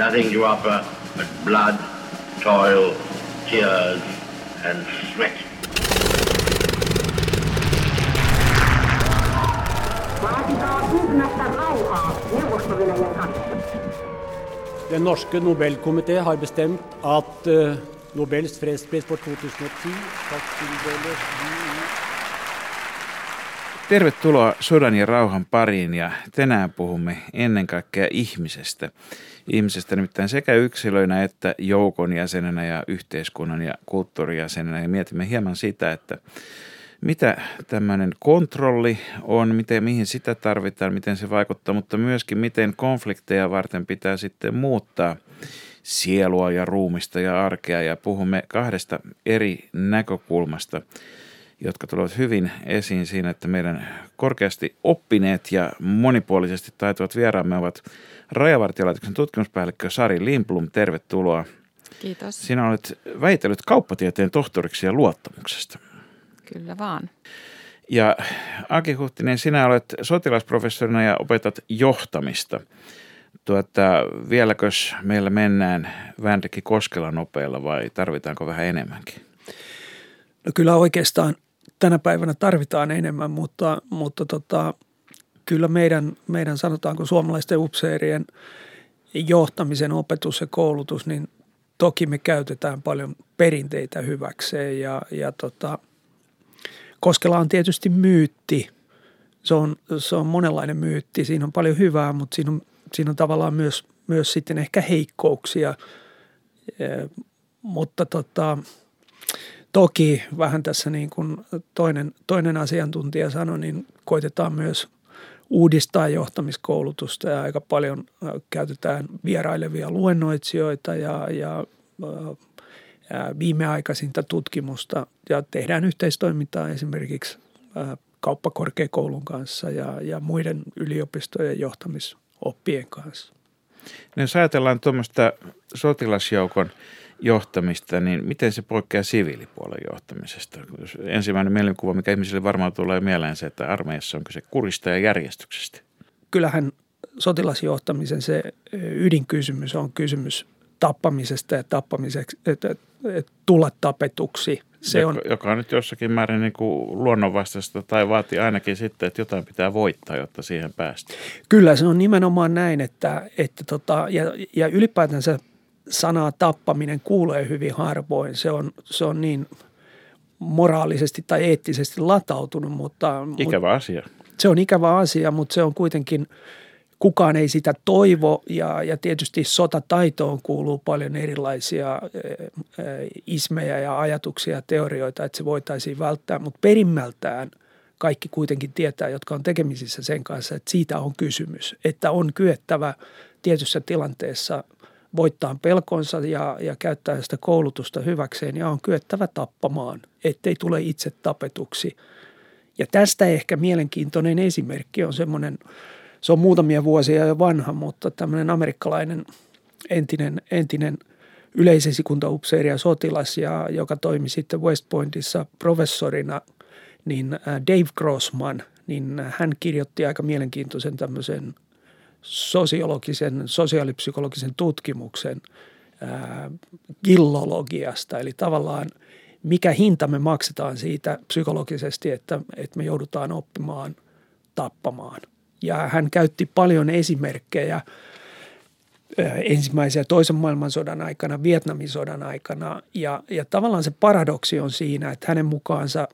nothing to offer but blood, toil, tears, and sweat. Den norske Nobelkomité har bestemt at uh, Nobels fredspris for 2010 skal tildeles Tervetuloa sodan ja rauhan pariin ja tänään puhumme ennen kaikkea ihmisestä. Ihmisestä nimittäin sekä yksilöinä että joukon jäsenenä ja yhteiskunnan ja kulttuurijäsenenä ja mietimme hieman sitä, että mitä tämmöinen kontrolli on, miten, mihin sitä tarvitaan, miten se vaikuttaa, mutta myöskin miten konflikteja varten pitää sitten muuttaa sielua ja ruumista ja arkea. Ja puhumme kahdesta eri näkökulmasta jotka tulevat hyvin esiin siinä, että meidän korkeasti oppineet ja monipuolisesti taituvat vieraamme ovat Rajavartiolaitoksen tutkimuspäällikkö Sari Limplum. Tervetuloa. Kiitos. Sinä olet väitellyt kauppatieteen tohtoriksi ja luottamuksesta. Kyllä vaan. Ja Aki Huhtinen, sinä olet sotilasprofessorina ja opetat johtamista. Tuota, vieläkös meillä mennään Vänrikki Koskela nopeilla vai tarvitaanko vähän enemmänkin? No kyllä oikeastaan tänä päivänä tarvitaan enemmän, mutta, mutta tota, kyllä meidän, meidän sanotaanko suomalaisten upseerien johtamisen opetus ja koulutus, niin toki me käytetään paljon perinteitä hyväkseen ja, ja tota, Koskela on tietysti myytti. Se on, se on monenlainen myytti. Siinä on paljon hyvää, mutta siinä on, siinä on tavallaan myös, myös sitten ehkä heikkouksia. E, mutta tota, Toki vähän tässä niin kuin toinen, toinen asiantuntija sanoi, niin koitetaan myös uudistaa johtamiskoulutusta ja aika paljon käytetään vierailevia luennoitsijoita ja, ja, ja viimeaikaisinta tutkimusta ja tehdään yhteistoimintaa esimerkiksi kauppakorkeakoulun kanssa ja, ja muiden yliopistojen johtamisoppien kanssa. No jos ajatellaan tuommoista sotilasjoukon – johtamista, niin miten se poikkeaa siviilipuolen johtamisesta? Ensimmäinen mielikuva, mikä ihmisille varmaan tulee mieleen se, että armeijassa on kyse kurista ja järjestyksestä. Kyllähän sotilasjohtamisen se ydinkysymys on kysymys tappamisesta ja tappamiseksi, että, tulla tapetuksi. Se on, joka on nyt jossakin määrin niin kuin luonnonvastaista tai vaatii ainakin sitten, että jotain pitää voittaa, jotta siihen päästään. Kyllä se on nimenomaan näin, että, että tota, ja, ja ylipäätänsä sanaa tappaminen kuulee hyvin harvoin. Se on, se on niin moraalisesti tai eettisesti latautunut, mutta... Ikävä asia. Se on ikävä asia, mutta se on kuitenkin, kukaan ei sitä toivo ja, ja tietysti sotataitoon kuuluu paljon erilaisia ismejä ja ajatuksia ja teorioita, että se voitaisiin välttää, mutta perimmältään kaikki kuitenkin tietää, jotka on tekemisissä sen kanssa, että siitä on kysymys, että on kyettävä tietyssä tilanteessa – voittaa pelkonsa ja, ja käyttää sitä koulutusta hyväkseen ja on kyettävä tappamaan, ettei tule itse tapetuksi. Ja tästä ehkä mielenkiintoinen esimerkki on semmoinen, se on muutamia vuosia jo vanha, mutta tämmöinen amerikkalainen entinen, entinen yleisesikuntaupseeri ja sotilas, ja, joka toimi sitten West Pointissa professorina, niin äh, Dave Grossman, niin hän kirjoitti aika mielenkiintoisen tämmöisen sosiologisen, sosiaalipsykologisen tutkimuksen ää, gillologiasta, eli tavallaan mikä hinta me maksetaan siitä psykologisesti, että, että me joudutaan oppimaan tappamaan. Ja hän käytti paljon esimerkkejä ensimmäisen ja toisen maailmansodan aikana, Vietnamin sodan aikana. Ja, ja tavallaan se paradoksi on siinä, että hänen mukaansa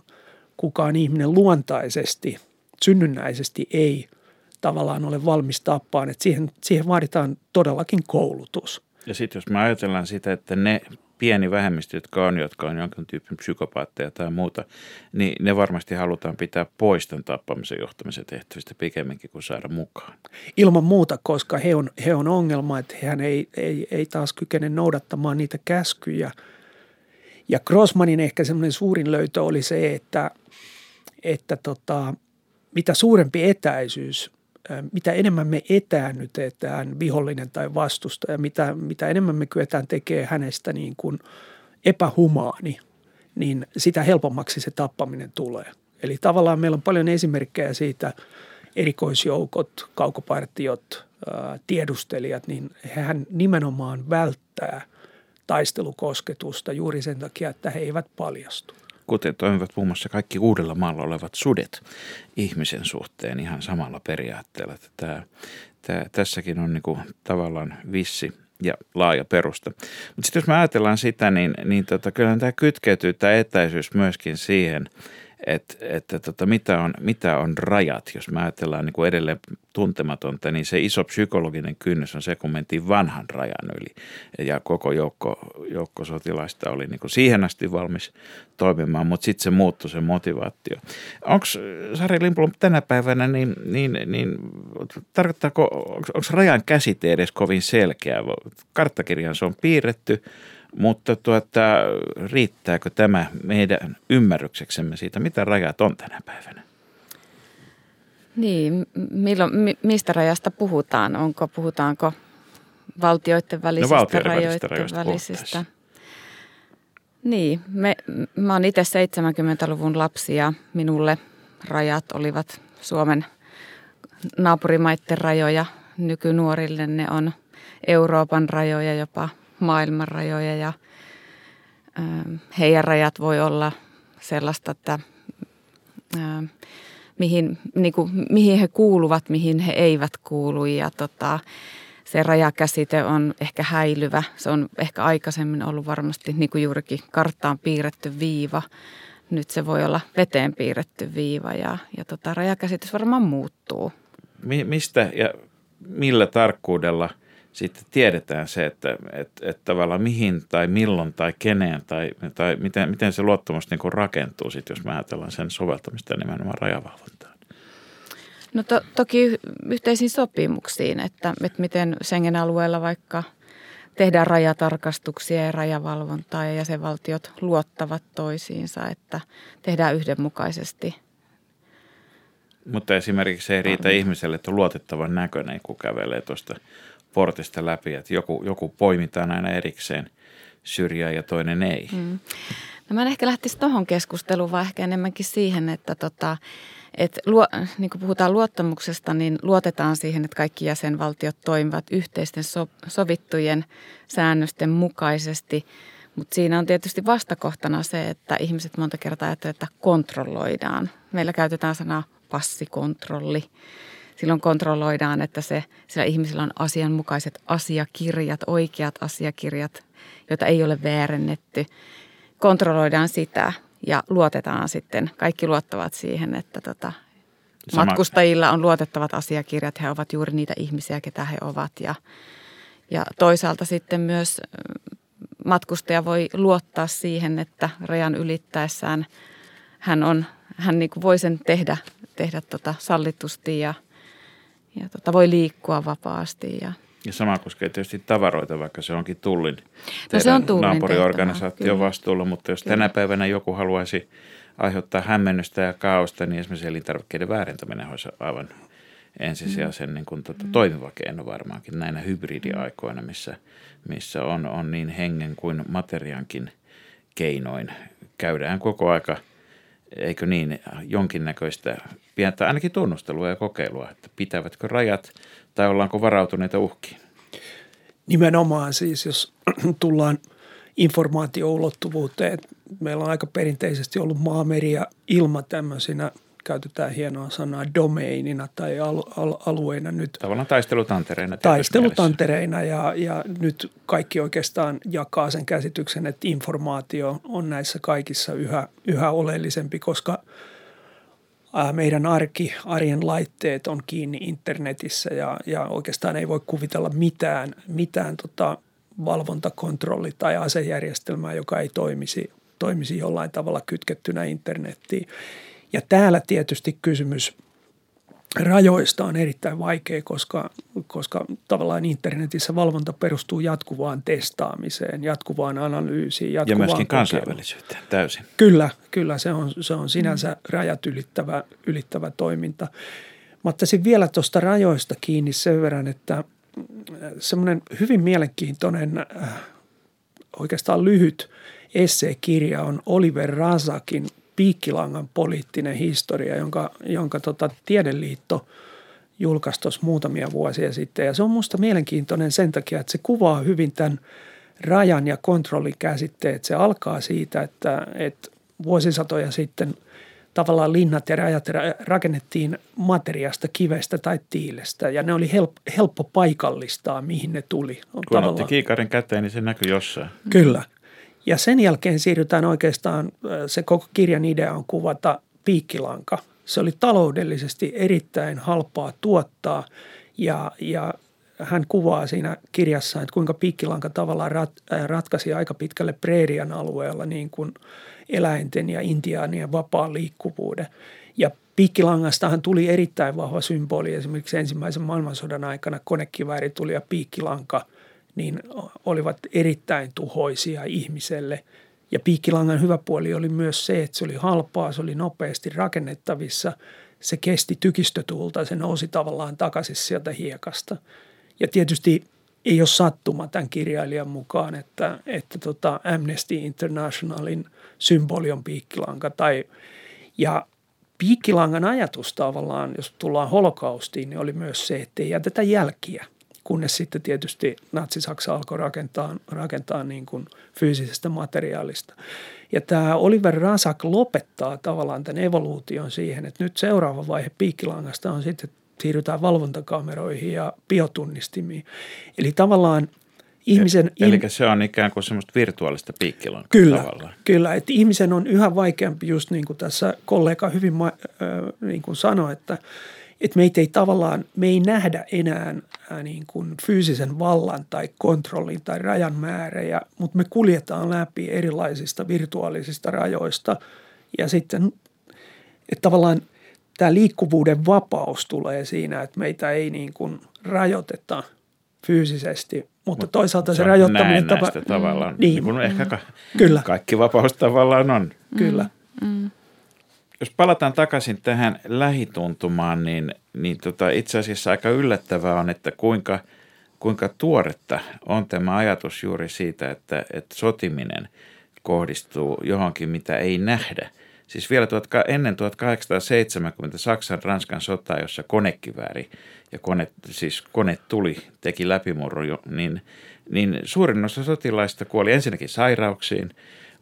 kukaan ihminen luontaisesti, synnynnäisesti ei tavallaan ole valmis tappaan. Että siihen, siihen vaaditaan todellakin koulutus. Ja sitten jos me ajatellaan sitä, että ne pieni vähemmistö, jotka on, jotka on jonkin tyypin psykopaatteja tai muuta, niin ne varmasti halutaan pitää pois tämän tappamisen johtamisen tehtävistä pikemminkin kuin saada mukaan. Ilman muuta, koska he on, he on ongelma, että hän ei, ei, ei taas kykene noudattamaan niitä käskyjä. Ja Grossmanin ehkä semmoinen suurin löytö oli se, että, että tota, mitä suurempi etäisyys mitä enemmän me etäännytetään vihollinen tai vastustaja, mitä, mitä enemmän me kyetään tekemään hänestä niin kuin epähumaani, niin sitä helpommaksi se tappaminen tulee. Eli tavallaan meillä on paljon esimerkkejä siitä erikoisjoukot, kaukopartiot, tiedustelijat, niin hän nimenomaan välttää taistelukosketusta juuri sen takia, että he eivät paljastu. Kuten toimivat muun muassa kaikki uudella maalla olevat sudet ihmisen suhteen ihan samalla periaatteella. Että tämä, tämä, tässäkin on niin kuin tavallaan vissi ja laaja perusta. Mutta sitten jos me ajatellaan sitä, niin, niin tota, kyllähän tämä kytkeytyy tämä etäisyys myöskin siihen – että, että tota, mitä, on, mitä on rajat, jos me ajatellaan niin kuin edelleen tuntematonta, niin se iso psykologinen kynnys on se, kun mentiin vanhan rajan yli ja koko joukko, joukko sotilaista oli niin kuin siihen asti valmis toimimaan, mutta sitten se muuttui se motivaatio. Onko Sari Limpulum tänä päivänä, niin, niin, niin tarkoittaako, onko rajan käsite edes kovin selkeä? Karttakirjan se on piirretty, mutta tuota, riittääkö tämä meidän ymmärrykseksemme siitä, mitä rajat on tänä päivänä? Niin, milloin, mistä rajasta puhutaan? Onko, puhutaanko valtioiden välisistä no, valtioiden rajoista, rajoista välisistä? Niin, me, mä oon itse 70-luvun lapsi ja minulle rajat olivat Suomen naapurimaiden rajoja. Nykynuorille ne on Euroopan rajoja, jopa maailman rajoja ja heidän rajat voi olla sellaista, että mihin, niin kuin, mihin he kuuluvat, mihin he eivät kuulu ja tota, se rajakäsite on ehkä häilyvä. Se on ehkä aikaisemmin ollut varmasti niin kuin juurikin karttaan piirretty viiva. Nyt se voi olla veteen piirretty viiva ja, ja tota, rajakäsitys varmaan muuttuu. Mi- mistä ja millä tarkkuudella – sitten tiedetään se, että, että, että tavallaan mihin tai milloin tai keneen tai, tai miten, miten se luottamus niin rakentuu, sitten, jos me ajatellaan sen soveltamista nimenomaan rajavalvontaan. No to, toki yhteisiin sopimuksiin, että, että miten Schengen-alueella vaikka tehdään rajatarkastuksia ja rajavalvontaa ja jäsenvaltiot luottavat toisiinsa, että tehdään yhdenmukaisesti – mutta esimerkiksi se ei riitä ihmiselle, että on luotettavan näköinen, kun kävelee tuosta portista läpi, että joku, joku poimitaan aina erikseen syrjään ja toinen ei. Mm. No mä en ehkä lähtisi tuohon keskusteluun, vaan ehkä enemmänkin siihen, että tota, et luo, niin kuin puhutaan luottamuksesta, niin luotetaan siihen, että kaikki jäsenvaltiot toimivat yhteisten so, sovittujen säännösten mukaisesti. Mutta siinä on tietysti vastakohtana se, että ihmiset monta kertaa ajattelevat, että kontrolloidaan. Meillä käytetään sanaa passikontrolli silloin kontrolloidaan, että se, sillä ihmisillä on asianmukaiset asiakirjat, oikeat asiakirjat, joita ei ole väärennetty. Kontrolloidaan sitä ja luotetaan sitten, kaikki luottavat siihen, että tota, matkustajilla on luotettavat asiakirjat, he ovat juuri niitä ihmisiä, ketä he ovat. Ja, ja toisaalta sitten myös matkustaja voi luottaa siihen, että rajan ylittäessään hän, on, hän niin kuin voi sen tehdä, tehdä tota sallitusti ja – ja tota, voi liikkua vapaasti. Ja, ja sama koskee tietysti tavaroita, vaikka se onkin tullin, no se on tullin naapuriorganisaation vastuulla, mutta jos kyllä. tänä päivänä joku haluaisi aiheuttaa hämmennystä ja kaaosta, niin esimerkiksi elintarvikkeiden väärentäminen olisi aivan ensisijaisen mm. niin kuin, tuota, toimiva keino varmaankin näinä hybridiaikoina, missä, missä on, on niin hengen kuin materiankin keinoin. Käydään koko aika – eikö niin, jonkinnäköistä pientä ainakin tunnustelua ja kokeilua, että pitävätkö rajat tai ollaanko varautuneita uhkiin? Nimenomaan siis, jos tullaan informaatioulottuvuuteen, meillä on aika perinteisesti ollut maameri ja ilma tämmöisinä – käytetään hienoa sanaa domeinina tai al, al, alueina nyt. Tavallaan taistelutantereina. Taistelutantereina ja, ja nyt kaikki oikeastaan jakaa sen käsityksen, että informaatio on näissä kaikissa yhä, yhä oleellisempi, koska meidän arki, arjen laitteet on kiinni internetissä ja, ja oikeastaan ei voi kuvitella mitään, mitään tota valvontakontrolli- tai asejärjestelmää, joka ei toimisi, toimisi jollain tavalla kytkettynä internettiin. Ja täällä tietysti kysymys rajoista on erittäin vaikea, koska, koska tavallaan internetissä valvonta perustuu jatkuvaan testaamiseen, jatkuvaan analyysiin. Jatkuvaan ja myöskin kansainvälisyyteen täysin. Kyllä, kyllä se on, se on sinänsä mm. rajat ylittävä, ylittävä toiminta. Mutta sitten vielä tuosta rajoista kiinni sen verran, että semmoinen hyvin mielenkiintoinen, äh, oikeastaan lyhyt esseekirja on Oliver Rasakin piikkilangan poliittinen historia, jonka, jonka tota Tiedeliitto julkaisi muutamia vuosia sitten. Ja se on musta mielenkiintoinen sen takia, että se kuvaa hyvin tämän rajan ja kontrollin käsitteet. Se alkaa siitä, että, että vuosisatoja sitten tavallaan linnat ja rajat rakennettiin materiasta, kivestä tai tiilestä ja ne oli helppo, helppo paikallistaa, mihin ne tuli. On Kun tavallaan... otti kiikarin käteen, niin se näkyy jossain. Kyllä. Ja sen jälkeen siirrytään oikeastaan, se koko kirjan idea on kuvata piikkilanka. Se oli taloudellisesti erittäin halpaa tuottaa ja, ja hän kuvaa siinä kirjassa, että kuinka piikkilanka tavallaan rat, ratkaisi aika pitkälle preerian alueella niin kuin eläinten ja intiaanien vapaan liikkuvuuden. Ja piikkilangastahan tuli erittäin vahva symboli. Esimerkiksi ensimmäisen maailmansodan aikana konekivääri tuli ja piikkilanka niin olivat erittäin tuhoisia ihmiselle. Ja piikkilangan hyvä puoli oli myös se, että se oli halpaa, se oli nopeasti rakennettavissa. Se kesti tykistötuulta, se nousi tavallaan takaisin sieltä hiekasta. Ja tietysti ei ole sattuma tämän kirjailijan mukaan, että, että tota Amnesty Internationalin symboli on piikkilanka. Tai, ja piikkilangan ajatus tavallaan, jos tullaan holokaustiin, niin oli myös se, että ei jätetä jälkiä, kunnes sitten tietysti Natsi-Saksa alkoi rakentaa, rakentaa niin kuin fyysisestä materiaalista. Ja tämä Oliver Rasak lopettaa tavallaan tämän evoluution siihen, että nyt seuraava vaihe piikkilangasta on sitten siirrytään valvontakameroihin ja biotunnistimiin. Eli tavallaan ihmisen... Eli se on ikään kuin semmoista virtuaalista piikkilankaa kyllä, tavallaan. Kyllä, että ihmisen on yhä vaikeampi just niin kuin tässä kollega hyvin äh, niin kuin sanoi, että, että meitä ei tavallaan, me ei nähdä enää äh, niin kuin fyysisen vallan tai kontrollin tai rajan määrejä, mutta me kuljetaan läpi erilaisista virtuaalisista rajoista ja sitten, että tavallaan – tämä liikkuvuuden vapaus tulee siinä, että meitä ei niin kuin rajoiteta fyysisesti, mutta Mut toisaalta se, se rajoittaminen tapa- tavallaan, mm. niin, niin ehkä ka- Kyllä. kaikki vapaus tavallaan on. Kyllä. Mm. Jos palataan takaisin tähän lähituntumaan, niin, niin tota, itse asiassa aika yllättävää on, että kuinka, kuinka tuoretta on tämä ajatus juuri siitä, että, että sotiminen kohdistuu johonkin, mitä ei nähdä – Siis vielä tuotka, ennen 1870 Saksan Ranskan sota, jossa konekivääri ja kone, siis kone tuli, teki läpimurro, niin, niin suurin osa sotilaista kuoli ensinnäkin sairauksiin,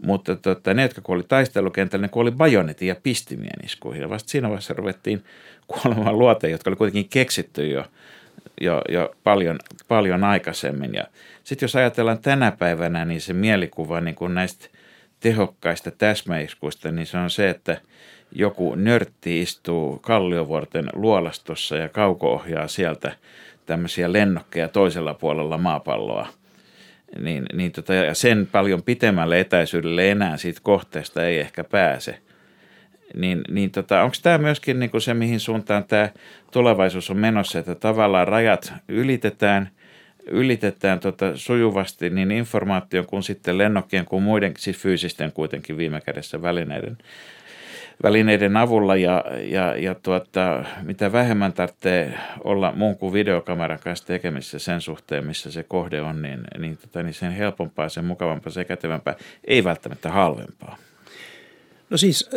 mutta tota, ne, jotka kuoli taistelukentällä, ne kuoli bajonetin ja pistimien iskuihin. Ja vasta siinä vaiheessa ruvettiin kuolemaan luoteja, jotka oli kuitenkin keksitty jo, jo, jo paljon, paljon aikaisemmin. Ja sitten jos ajatellaan tänä päivänä, niin se mielikuva niin kuin näistä tehokkaista täsmäiskuista, niin se on se, että joku nörtti istuu Kalliovuorten luolastossa ja kauko-ohjaa sieltä tämmöisiä lennokkeja toisella puolella maapalloa. Niin, niin tota, ja sen paljon pitemmälle etäisyydelle enää siitä kohteesta ei ehkä pääse. Niin, niin tota, onko tämä myöskin niinku se, mihin suuntaan tämä tulevaisuus on menossa, että tavallaan rajat ylitetään – ylitetään tota sujuvasti niin informaation kuin sitten lennokkien kuin muiden, siis fyysisten kuitenkin viime kädessä välineiden, välineiden avulla ja, ja, ja tuota, mitä vähemmän tarvitsee olla muun kuin videokameran kanssa tekemisissä sen suhteen, missä se kohde on, niin, niin, tota, niin sen helpompaa, sen mukavampaa, sen kätevämpää, ei välttämättä halvempaa. No siis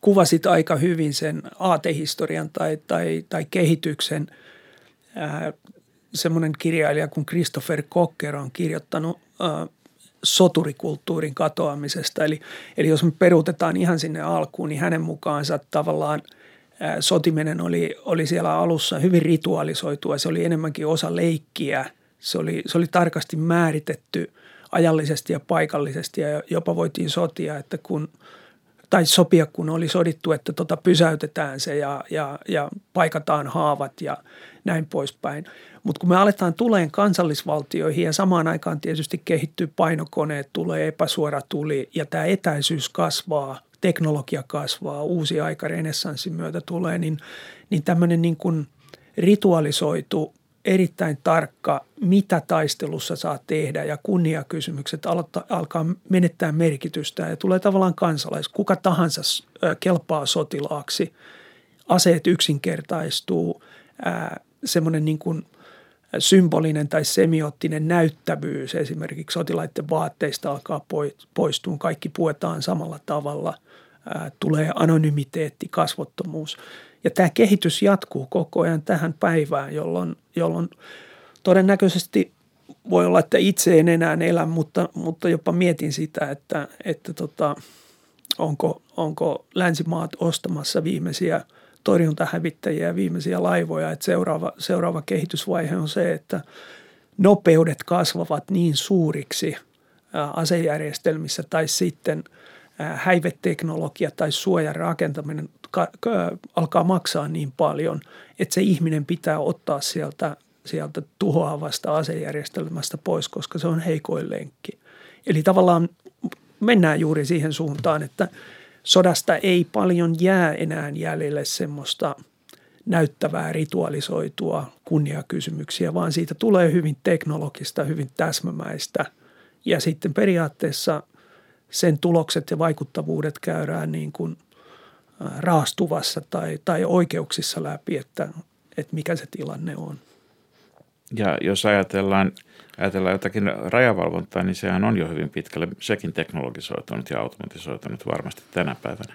kuvasit aika hyvin sen aatehistorian tai, tai, tai kehityksen semmoinen kirjailija kuin Christopher Cocker on kirjoittanut äh, soturikulttuurin katoamisesta. Eli, eli jos me peruutetaan ihan sinne alkuun, niin hänen mukaansa tavallaan äh, sotiminen oli, oli siellä alussa hyvin ritualisoitua. Se oli enemmänkin osa leikkiä. Se oli, se oli tarkasti määritetty ajallisesti ja paikallisesti ja jopa voitiin sotia, että kun – tai sopia, kun oli sodittu, että tota pysäytetään se ja, ja, ja paikataan haavat ja näin poispäin. Mutta kun me aletaan tuleen kansallisvaltioihin ja samaan aikaan tietysti kehittyy painokoneet, tulee epäsuora tuli ja tämä etäisyys kasvaa, teknologia kasvaa, uusi aika renessanssin myötä tulee, niin, niin tämmöinen niin kuin ritualisoitu erittäin tarkka, mitä taistelussa saa tehdä ja kunniakysymykset alkaa, alkaa menettää merkitystä ja tulee tavallaan kansalais. Kuka tahansa kelpaa sotilaaksi, aseet yksinkertaistuu, semmoinen niin kuin symbolinen tai semiottinen näyttävyys. Esimerkiksi sotilaiden vaatteista alkaa poistua, kaikki puetaan samalla tavalla, tulee anonymiteetti, kasvottomuus – Ja tämä kehitys jatkuu koko ajan tähän päivään, jolloin, jolloin todennäköisesti voi olla, että itse en enää elä, mutta, mutta jopa mietin sitä, että, että tota, onko, onko länsimaat ostamassa viimeisiä torjuntahävittäjiä ja viimeisiä laivoja. Että seuraava, seuraava kehitysvaihe on se, että nopeudet kasvavat niin suuriksi asejärjestelmissä tai sitten häiveteknologia tai suojan rakentaminen alkaa maksaa niin paljon, että se ihminen pitää ottaa sieltä, sieltä tuhoavasta asejärjestelmästä pois, koska se on heikoin lenkki. Eli tavallaan mennään juuri siihen suuntaan, että sodasta ei paljon jää enää jäljelle semmoista näyttävää, ritualisoitua kunniakysymyksiä, vaan siitä tulee hyvin teknologista, hyvin täsmämäistä. Ja sitten periaatteessa sen tulokset ja vaikuttavuudet käydään niin kuin raastuvassa tai, tai oikeuksissa läpi, että, että mikä se tilanne on. Ja jos ajatellaan, ajatellaan jotakin rajavalvontaa, niin sehän on jo hyvin pitkälle sekin teknologisoitunut ja automatisoitunut varmasti tänä päivänä.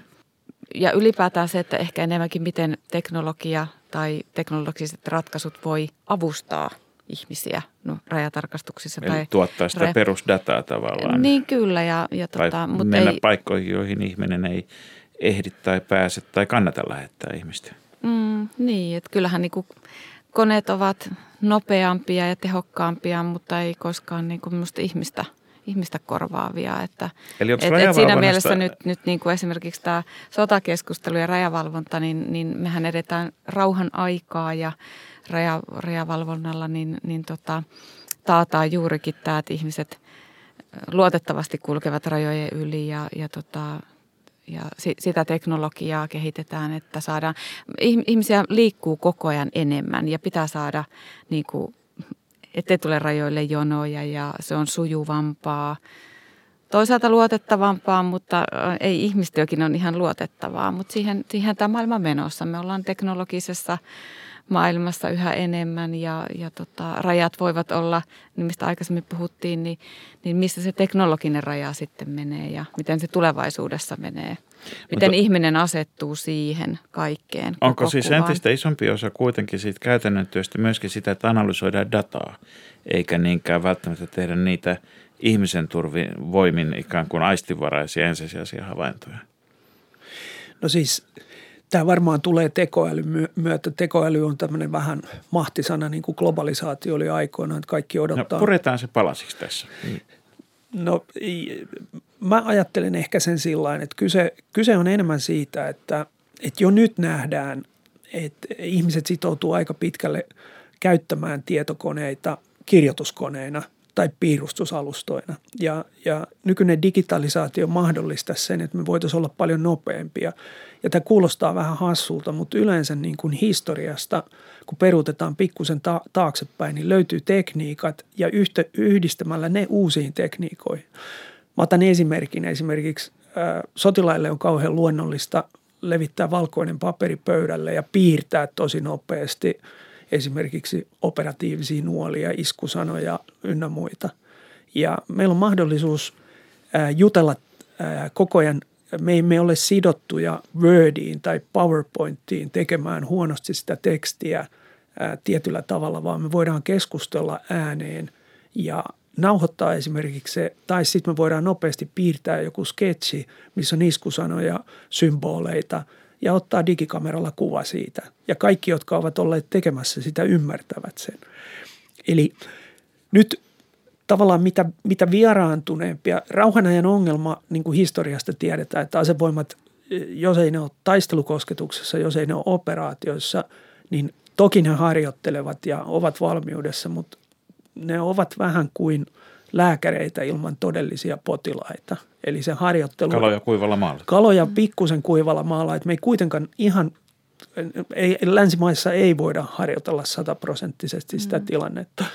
Ja ylipäätään se, että ehkä enemmänkin miten teknologia tai teknologiset ratkaisut voi avustaa ihmisiä no, rajatarkastuksissa. Eli tai tuottaa sitä raja... perusdataa tavallaan. Niin kyllä. Ja, ja tai tota, mutta mennä ei... paikkoihin, joihin ihminen ei ehdi tai pääse tai kannata lähettää ihmistä. Mm, niin, että kyllähän niin kuin koneet ovat nopeampia ja tehokkaampia, mutta ei koskaan niin kuin ihmistä, ihmistä korvaavia. Että, Eli et, et siinä mielessä nyt, nyt niin kuin esimerkiksi tämä sotakeskustelu ja rajavalvonta, niin, niin mehän edetään rauhan aikaa ja raja, rajavalvonnalla niin, niin tota, taataan juurikin tämä, että ihmiset luotettavasti kulkevat rajojen yli ja, ja tota, ja sitä teknologiaa kehitetään, että saadaan, ihmisiä liikkuu koko ajan enemmän ja pitää saada niin kuin, ettei tule rajoille jonoja ja se on sujuvampaa. Toisaalta luotettavampaa, mutta ei ihmistyökin on ihan luotettavaa, mutta siihen, siihen tämä maailma menossa. Me ollaan teknologisessa maailmassa yhä enemmän ja, ja tota, rajat voivat olla, niin mistä aikaisemmin puhuttiin, niin, niin missä se teknologinen raja sitten menee ja miten se tulevaisuudessa menee. Miten Mutta, ihminen asettuu siihen kaikkeen. Onko siis kuvaan. entistä isompi osa kuitenkin siitä käytännön työstä myöskin sitä, että analysoidaan dataa, eikä niinkään välttämättä tehdä niitä ihmisen turvin voimin ikään kuin aistivaraisia ensisijaisia havaintoja? No siis Tämä varmaan tulee tekoälyn myötä. Tekoäly on tämmöinen vähän mahtisana, niin kuin globalisaatio oli aikoinaan, että kaikki odottaa. No puretaan se palasiksi tässä. No mä ajattelen ehkä sen sillä että kyse, kyse on enemmän siitä, että, että jo nyt nähdään, että ihmiset sitoutuu aika pitkälle käyttämään tietokoneita kirjoituskoneina – tai piirustusalustoina. Ja, ja nykyinen digitalisaatio mahdollistaa sen, että me voitaisiin olla paljon nopeampia. Ja tämä kuulostaa vähän hassulta, mutta yleensä niin kuin historiasta, kun peruutetaan pikkusen ta- taaksepäin, niin löytyy tekniikat ja yhtä, yhdistämällä ne uusiin tekniikoihin. Mä otan esimerkin. Esimerkiksi ää, sotilaille on kauhean luonnollista levittää valkoinen paperi pöydälle ja piirtää tosi nopeasti – esimerkiksi operatiivisia nuolia, iskusanoja ynnä muita. Ja meillä on mahdollisuus jutella koko ajan, me emme ole sidottuja Wordiin tai PowerPointiin tekemään huonosti sitä tekstiä tietyllä tavalla, vaan me voidaan keskustella ääneen ja nauhoittaa esimerkiksi se, tai sitten me voidaan nopeasti piirtää joku sketsi, missä on iskusanoja, symboleita – ja ottaa digikameralla kuva siitä. Ja kaikki, jotka ovat olleet tekemässä sitä, ymmärtävät sen. Eli nyt tavallaan mitä, mitä vieraantuneempia, rauhanajan ongelma, niin kuin historiasta tiedetään, että asevoimat, jos ei ne ole taistelukosketuksessa, jos ei ne ole operaatioissa, niin toki ne harjoittelevat ja ovat valmiudessa, mutta ne ovat vähän kuin – lääkäreitä ilman todellisia potilaita. Eli se harjoittelu... Kaloja kuivalla maalla. Kaloja pikkusen kuivalla maalla, että me ei kuitenkaan ihan, ei, länsimaissa ei voida harjoitella sataprosenttisesti sitä mm. tilannetta.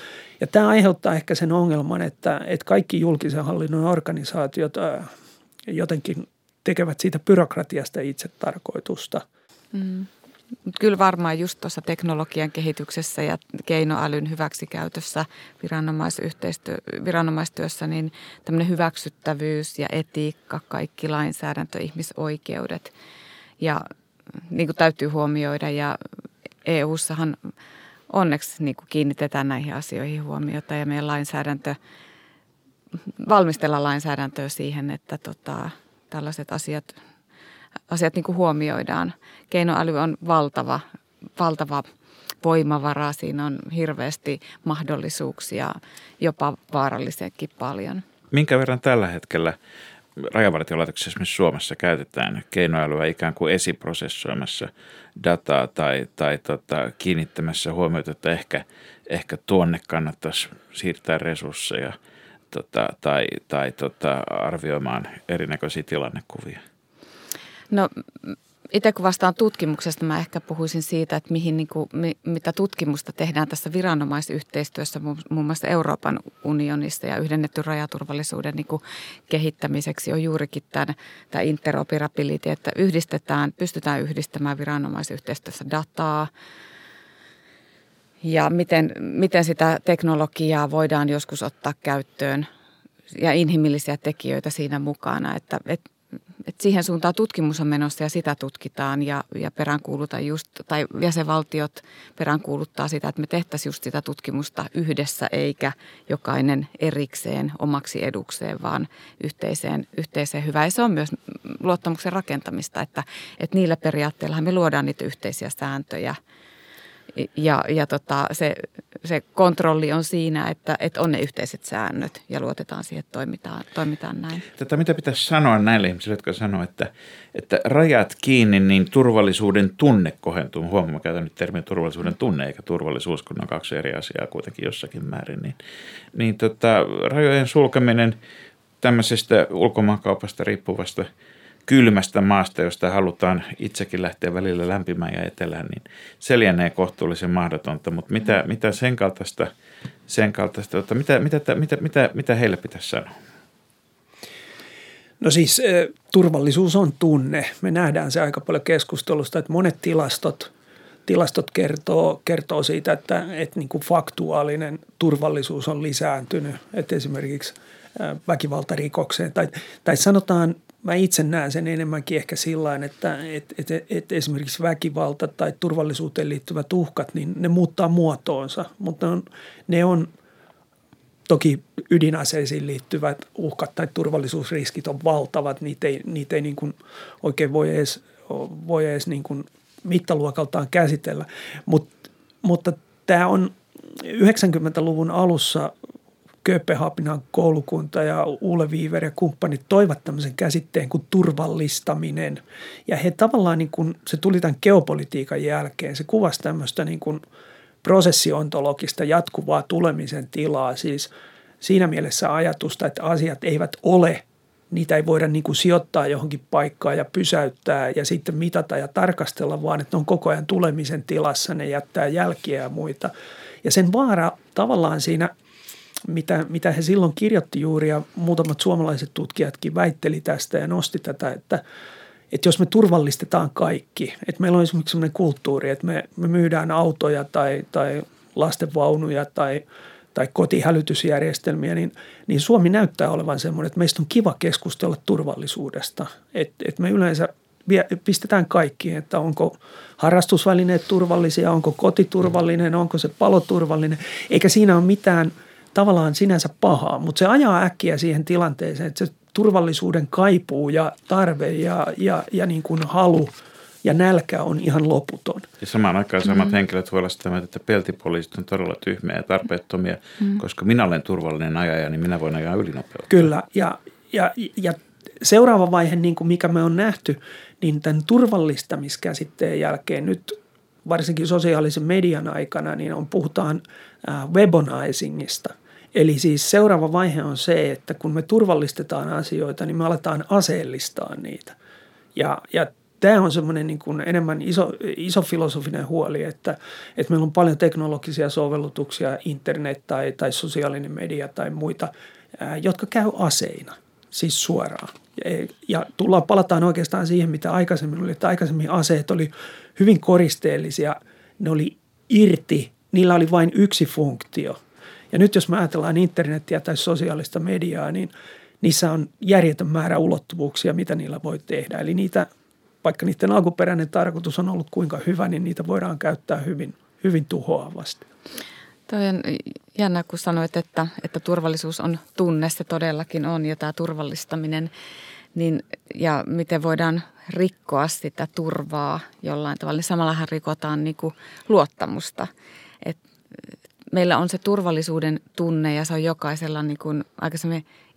Ja tämä aiheuttaa ehkä sen ongelman, että, että kaikki julkisen hallinnon organisaatiot jotenkin tekevät siitä byrokratiasta itse tarkoitusta. Mm. Kyllä varmaan just tuossa teknologian kehityksessä ja keinoälyn hyväksikäytössä viranomaisyhteistyö, viranomaistyössä, niin tämmöinen hyväksyttävyys ja etiikka, kaikki lainsäädäntö, ihmisoikeudet. Ja niin kuin täytyy huomioida ja EU-ssahan onneksi niin kuin kiinnitetään näihin asioihin huomiota ja meidän lainsäädäntö, valmistella lainsäädäntöä siihen, että tota, tällaiset asiat, asiat niin kuin huomioidaan. Keinoäly on valtava, valtava voimavara, siinä on hirveästi mahdollisuuksia, jopa vaarallisenkin paljon. Minkä verran tällä hetkellä rajavartiolaitoksessa esimerkiksi Suomessa käytetään keinoälyä ikään kuin esiprosessoimassa dataa tai, tai tota, kiinnittämässä huomiota, että ehkä, ehkä tuonne kannattaisi siirtää resursseja tota, tai, tai tota, arvioimaan erinäköisiä tilannekuvia? No itse kun vastaan tutkimuksesta, mä ehkä puhuisin siitä, että mihin, niin kuin, mitä tutkimusta tehdään tässä viranomaisyhteistyössä muun muassa Euroopan unionissa ja yhdennetty rajaturvallisuuden niin kuin kehittämiseksi on juurikin tämä, tämä interoperability, että yhdistetään, pystytään yhdistämään viranomaisyhteistyössä dataa, ja miten, miten sitä teknologiaa voidaan joskus ottaa käyttöön ja inhimillisiä tekijöitä siinä mukana, että, että et siihen suuntaan tutkimus on menossa ja sitä tutkitaan ja, ja peräänkuulutaan just, tai jäsenvaltiot peräänkuuluttaa sitä, että me tehtäisiin just sitä tutkimusta yhdessä eikä jokainen erikseen omaksi edukseen, vaan yhteiseen, yhteiseen hyvään. Ja se on myös luottamuksen rakentamista, että, että niillä periaatteilla me luodaan niitä yhteisiä sääntöjä – ja, ja tota, se, se kontrolli on siinä, että, että on ne yhteiset säännöt ja luotetaan siihen, että toimitaan, toimitaan näin. Tätä mitä pitäisi sanoa näille ihmisille, jotka sanoo, että, että rajat kiinni, niin turvallisuuden tunne kohentuu. Huomaa, käytän nyt termin turvallisuuden tunne eikä turvallisuus, kun on kaksi eri asiaa kuitenkin jossakin määrin. Niin, niin tota, rajojen sulkeminen tämmöisestä ulkomaankaupasta riippuvasta – kylmästä maasta, josta halutaan itsekin lähteä välillä lämpimään ja etelään, niin se lienee kohtuullisen mahdotonta. Mutta mitä, mitä sen kaltaista, sen kaltaista että mitä, mitä, mitä, mitä, mitä heille pitäisi sanoa? No siis turvallisuus on tunne. Me nähdään se aika paljon keskustelusta, että monet tilastot, tilastot kertoo, kertoo siitä, että, että niin kuin faktuaalinen turvallisuus on lisääntynyt. Että esimerkiksi väkivaltarikokseen tai, tai sanotaan – mä itse näen sen enemmänkin ehkä sillä että et, et, et, esimerkiksi väkivalta tai turvallisuuteen liittyvät uhkat, niin ne muuttaa muotoonsa, mutta ne on, ne on toki ydinaseisiin liittyvät uhkat tai turvallisuusriskit on valtavat, niitä ei, niitä ei niin kuin oikein voi edes, voi edes niin kuin mittaluokaltaan käsitellä, Mut, mutta tämä on 90-luvun alussa Kööpenhaminan koulukunta ja Uule Viiver ja kumppanit toivat tämmöisen käsitteen kuin turvallistaminen. Ja he tavallaan, niin kuin, se tuli tämän geopolitiikan jälkeen, se kuvasi tämmöistä niin kuin prosessiontologista jatkuvaa tulemisen tilaa, siis siinä mielessä ajatusta, että asiat eivät ole niitä ei voida niin kuin sijoittaa johonkin paikkaan ja pysäyttää ja sitten mitata ja tarkastella, vaan että ne on koko ajan tulemisen tilassa, ne jättää jälkiä ja muita. Ja sen vaara tavallaan siinä – mitä, mitä he silloin kirjoitti juuri ja muutamat suomalaiset tutkijatkin väitteli tästä ja nosti tätä, että, että jos me turvallistetaan kaikki, että meillä on esimerkiksi sellainen kulttuuri, että me, me myydään autoja tai, tai lastenvaunuja tai, tai kotihälytysjärjestelmiä, niin, niin Suomi näyttää olevan semmoinen, että meistä on kiva keskustella turvallisuudesta. Että, että me yleensä pistetään kaikki, että onko harrastusvälineet turvallisia, onko kotiturvallinen, onko se paloturvallinen, eikä siinä ole mitään – tavallaan sinänsä pahaa, mutta se ajaa äkkiä siihen tilanteeseen, että se turvallisuuden kaipuu ja tarve ja, ja, ja niin kuin halu ja nälkä on ihan loputon. Ja samaan aikaan samat mm. henkilöt voivat olla sitä mieltä, että peltipoliisit on todella tyhmiä ja tarpeettomia, mm. koska minä olen turvallinen ajaja, niin minä voin ajaa ylinopeutta. Kyllä, ja, ja, ja seuraava vaihe, niin kuin mikä me on nähty, niin tämän turvallistamiskäsitteen jälkeen nyt varsinkin sosiaalisen median aikana, niin on, puhutaan webonizingista. Eli siis seuraava vaihe on se, että kun me turvallistetaan asioita, niin me aletaan aseellistaa niitä. Ja, ja tämä on semmoinen niin kuin enemmän iso, iso filosofinen huoli, että, että meillä on paljon teknologisia sovellutuksia, internet tai, tai sosiaalinen media tai muita, ää, jotka käy aseina, siis suoraan. Ja, ja tullaan, palataan oikeastaan siihen, mitä aikaisemmin oli, että aikaisemmin aseet oli hyvin koristeellisia, ne oli irti, niillä oli vain yksi funktio. Ja nyt jos me ajatellaan internetiä tai sosiaalista mediaa, niin niissä on järjetön määrä ulottuvuuksia, mitä niillä voi tehdä. Eli niitä vaikka niiden alkuperäinen tarkoitus on ollut kuinka hyvä, niin niitä voidaan käyttää hyvin, hyvin tuhoavasti. Toi on jännä, kun sanoit, että, että turvallisuus on tunne, se todellakin on, ja tämä turvallistaminen, niin, ja miten voidaan rikkoa sitä turvaa jollain tavalla, niin samallahan rikotaan niin kuin luottamusta. Et meillä on se turvallisuuden tunne ja se on jokaisella niin kuin aika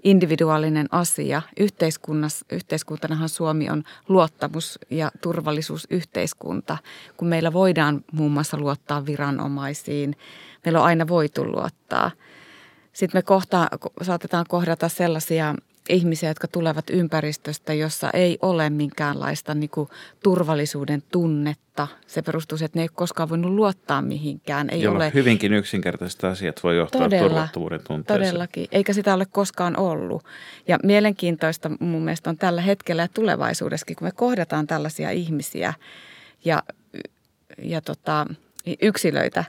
individuaalinen asia. Yhteiskunnassa, yhteiskuntanahan Suomi on luottamus- ja turvallisuusyhteiskunta, kun meillä voidaan muun muassa luottaa viranomaisiin. Meillä on aina voitu luottaa. Sitten me kohta, saatetaan kohdata sellaisia ihmisiä, jotka tulevat ympäristöstä, jossa ei ole minkäänlaista niin kuin, turvallisuuden tunnetta. Se perustuu siihen, että ne ei koskaan voinut luottaa mihinkään. Ei Jolla ole... hyvinkin yksinkertaiset asiat voi johtaa Todella, turvattomuuden tunteeseen. Todellakin, eikä sitä ole koskaan ollut. Ja mielenkiintoista mun mielestä on tällä hetkellä ja tulevaisuudessakin, kun me kohdataan tällaisia ihmisiä ja, ja tota, yksilöitä,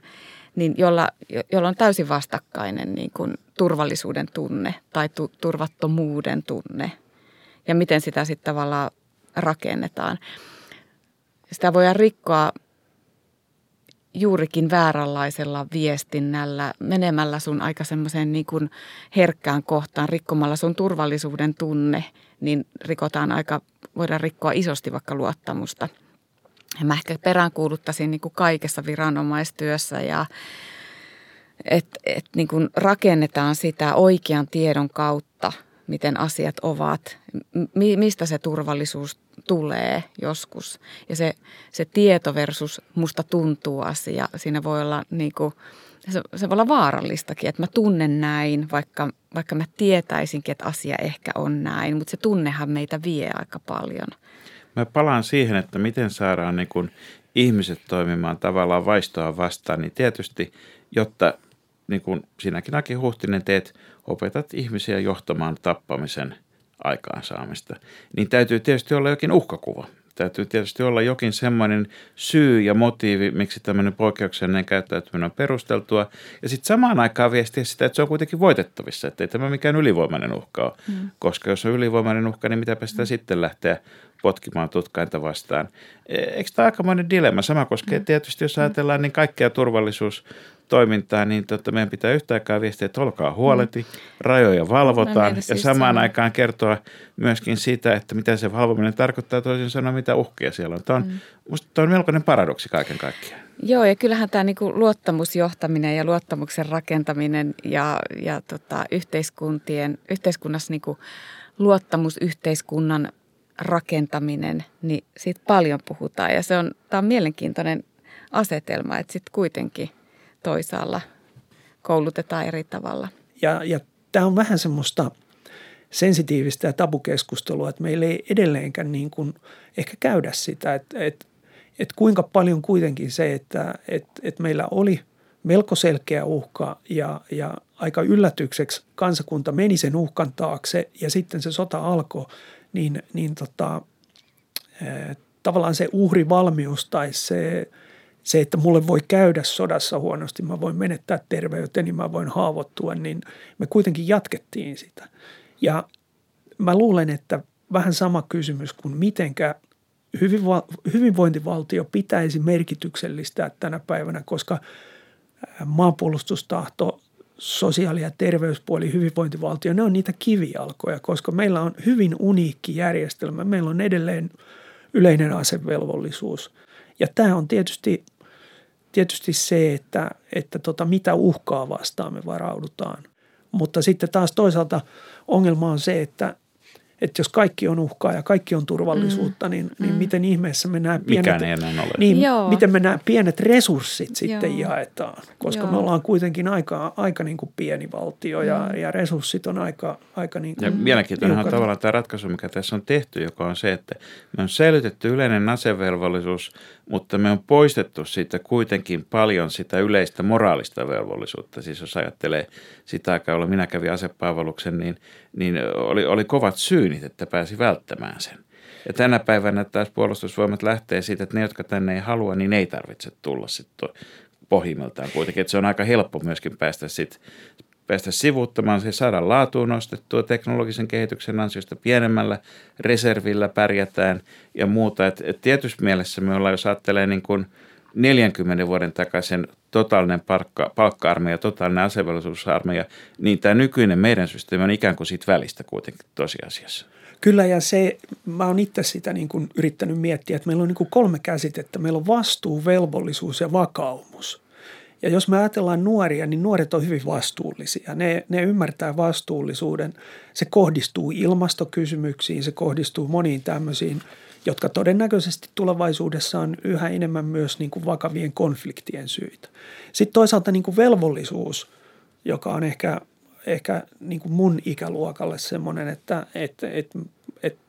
niin jolla, jolla on täysin vastakkainen niin kuin turvallisuuden tunne tai tu, turvattomuuden tunne ja miten sitä sitten tavallaan rakennetaan. Sitä voidaan rikkoa juurikin vääränlaisella viestinnällä, menemällä sun aika semmoiseen niin kuin herkkään kohtaan, rikkomalla sun turvallisuuden tunne, niin rikotaan aika, voidaan rikkoa isosti vaikka luottamusta – mä ehkä peräänkuuluttaisin niin kuin kaikessa viranomaistyössä ja että et niin kuin rakennetaan sitä oikean tiedon kautta, miten asiat ovat, mi, mistä se turvallisuus tulee joskus. Ja se, se tieto versus musta tuntuu asia, siinä voi olla niin kuin, se, se voi olla vaarallistakin, että mä tunnen näin, vaikka, vaikka mä tietäisinkin, että asia ehkä on näin, mutta se tunnehan meitä vie aika paljon – Mä palaan siihen, että miten saadaan niin kuin ihmiset toimimaan tavallaan vaistoa vastaan, niin tietysti, jotta niin kuin sinäkin Aki Huhtinen teet, opetat ihmisiä johtamaan tappamisen aikaansaamista, niin täytyy tietysti olla jokin uhkakuva. Täytyy tietysti olla jokin semmoinen syy ja motiivi, miksi tämmöinen poikkeuksellinen käyttäytyminen on perusteltua. Ja sitten samaan aikaan viestiä sitä, että se on kuitenkin voitettavissa, että ei tämä mikään ylivoimainen uhka ole. Mm. Koska jos on ylivoimainen uhka, niin mitäpä sitä mm. sitten lähteä potkimaan tutkainta vastaan. E, eikö tämä aikamoinen dilemma? Sama koskee mm. tietysti, jos ajatellaan niin kaikkea turvallisuustoimintaa, niin totta, meidän pitää yhtä aikaa viestiä, että olkaa huoleti, mm. rajoja valvotaan ja siis samaan aikaan kertoa myöskin sitä, että mitä se valvominen tarkoittaa, toisin sanoen mitä uhkia siellä on. Tämä on, mm. musta on melkoinen paradoksi kaiken kaikkiaan. Joo, ja kyllähän tämä niinku luottamusjohtaminen ja luottamuksen rakentaminen ja, ja tota, yhteiskuntien, yhteiskunnassa niinku luottamusyhteiskunnan rakentaminen, niin siitä paljon puhutaan ja se on, tämä on mielenkiintoinen asetelma, että sitten kuitenkin toisaalla koulutetaan eri tavalla. Ja, ja tämä on vähän semmoista sensitiivistä ja tabukeskustelua, että meillä ei edelleenkään niin kuin ehkä käydä sitä, että, että, että kuinka paljon kuitenkin se, että, että, että meillä oli melko selkeä uhka ja, ja aika yllätykseksi kansakunta meni sen uhkan taakse ja sitten se sota alkoi niin, niin tota, tavallaan se uhrivalmius tai se, se, että mulle voi käydä sodassa huonosti, mä voin menettää terveyteni, mä voin haavoittua, niin me kuitenkin jatkettiin sitä. Ja mä luulen, että vähän sama kysymys kuin mitenkä hyvinvointivaltio pitäisi merkityksellistää tänä päivänä, koska maanpuolustustahto sosiaali- ja terveyspuoli, hyvinvointivaltio, ne on niitä kivijalkoja, koska meillä on hyvin uniikki järjestelmä. Meillä on edelleen yleinen asevelvollisuus. Ja tämä on tietysti, tietysti se, että, että tota, mitä uhkaa vastaan me varaudutaan. Mutta sitten taas toisaalta ongelma on se, että että jos kaikki on uhkaa ja kaikki on turvallisuutta, mm. niin, niin mm. miten ihmeessä me nämä pienet, niin, miten me nämä pienet resurssit sitten Joo. jaetaan, koska Joo. me ollaan kuitenkin aika, aika niin kuin pieni valtio ja, mm. ja resurssit on aika, aika niin kuin Ja mielenkiintoinen on tavallaan tämä ratkaisu, mikä tässä on tehty, joka on se, että me on säilytetty yleinen asevelvollisuus, mutta me on poistettu siitä kuitenkin paljon sitä yleistä moraalista velvollisuutta. Siis jos ajattelee sitä aikaa, jolloin minä kävin asepalveluksen, niin, niin oli, oli kovat syynit, että pääsi välttämään sen. Ja tänä päivänä taas puolustusvoimat lähtee siitä, että ne, jotka tänne ei halua, niin ei tarvitse tulla sitten pohjimmiltaan kuitenkin. Että se on aika helppo myöskin päästä sitten päästä sivuuttamaan, se saada laatuun nostettua teknologisen kehityksen ansiosta pienemmällä reservillä pärjätään ja muuta. Et, et tietysti mielessä me ollaan, jos ajattelee niin kuin 40 vuoden takaisin totaalinen palkka, palkka-armeija, totaalinen asevelvollisuusarmeija, niin tämä nykyinen meidän systeemi on ikään kuin siitä välistä kuitenkin tosiasiassa. Kyllä ja se, mä oon itse sitä niin kuin yrittänyt miettiä, että meillä on niin kuin kolme käsitettä. Meillä on vastuu, velvollisuus ja vakaumus. Ja jos me ajatellaan nuoria, niin nuoret on hyvin vastuullisia. Ne, ne ymmärtää vastuullisuuden. Se kohdistuu ilmastokysymyksiin, se kohdistuu moniin tämmöisiin, jotka todennäköisesti tulevaisuudessa on yhä enemmän myös niin kuin vakavien konfliktien syitä. Sitten toisaalta niin kuin velvollisuus, joka on ehkä, ehkä niin kuin mun ikäluokalle semmoinen, että, että, että, että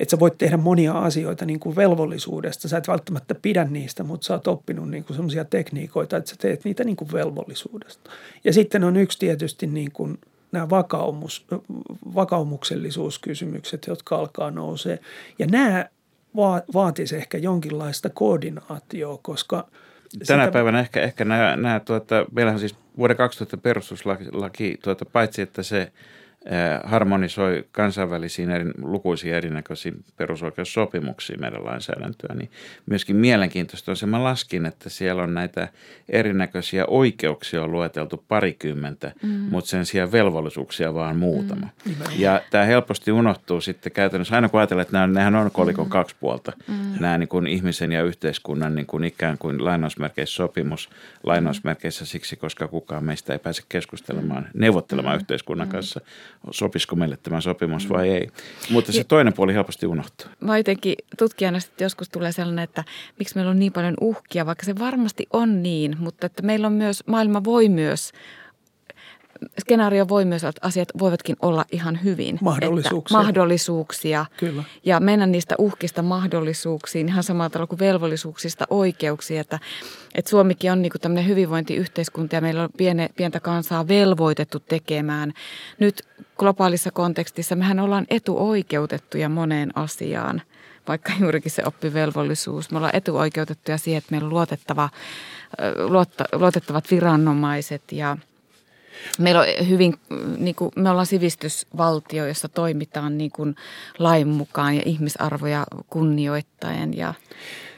että sä voit tehdä monia asioita niin kuin velvollisuudesta. Sä et välttämättä pidä niistä, mutta sä oot oppinut niin kuin sellaisia tekniikoita, että sä teet niitä niin kuin velvollisuudesta. Ja sitten on yksi tietysti niin kuin nämä vakaumus, vakaumuksellisuuskysymykset, jotka alkaa nousee. Ja nämä vaatisi ehkä jonkinlaista koordinaatioa, koska Tänä sitä... päivänä ehkä, ehkä nämä, nämä tuota, meillähän siis vuoden 2000 perustuslaki, tuota, paitsi että se harmonisoi kansainvälisiin eri, lukuisiin erinäköisiin perusoikeussopimuksiin meidän lainsäädäntöä, niin myöskin mielenkiintoista on se, mä laskin, että siellä on näitä erinäköisiä oikeuksia on lueteltu parikymmentä, mm. mutta sen sijaan velvollisuuksia vaan muutama. Mm. Ja tämä helposti unohtuu sitten käytännössä, aina kun ajatellaan, että nämä, nehän on kolikon mm. kaksi puolta, mm. nämä niin kuin ihmisen ja yhteiskunnan niin kuin ikään kuin lainausmerkeissä sopimus, lainausmerkeissä siksi, koska kukaan meistä ei pääse keskustelemaan, neuvottelemaan mm. yhteiskunnan kanssa – sopisiko meille tämä sopimus vai ei. Mutta se toinen puoli helposti unohtuu. Mä jotenkin tutkijana sitten joskus tulee sellainen, että miksi meillä on niin paljon uhkia, vaikka se varmasti on niin, mutta että meillä on myös, maailma voi myös skenaario voi myös, että asiat voivatkin olla ihan hyvin. Mahdollisuuksia. Että mahdollisuuksia. Kyllä. Ja mennä niistä uhkista mahdollisuuksiin ihan samalla tavalla kuin velvollisuuksista oikeuksiin. Että, että Suomikin on niin tämmöinen hyvinvointiyhteiskunta ja meillä on piene, pientä kansaa velvoitettu tekemään. Nyt globaalissa kontekstissa mehän ollaan etuoikeutettuja moneen asiaan vaikka juurikin se oppivelvollisuus. Me ollaan etuoikeutettuja siihen, että meillä on luotettava, luotettavat viranomaiset ja – Meillä on hyvin, niin kuin, me ollaan sivistysvaltio, jossa toimitaan niin kuin lain mukaan ja ihmisarvoja kunnioittaen. Ja,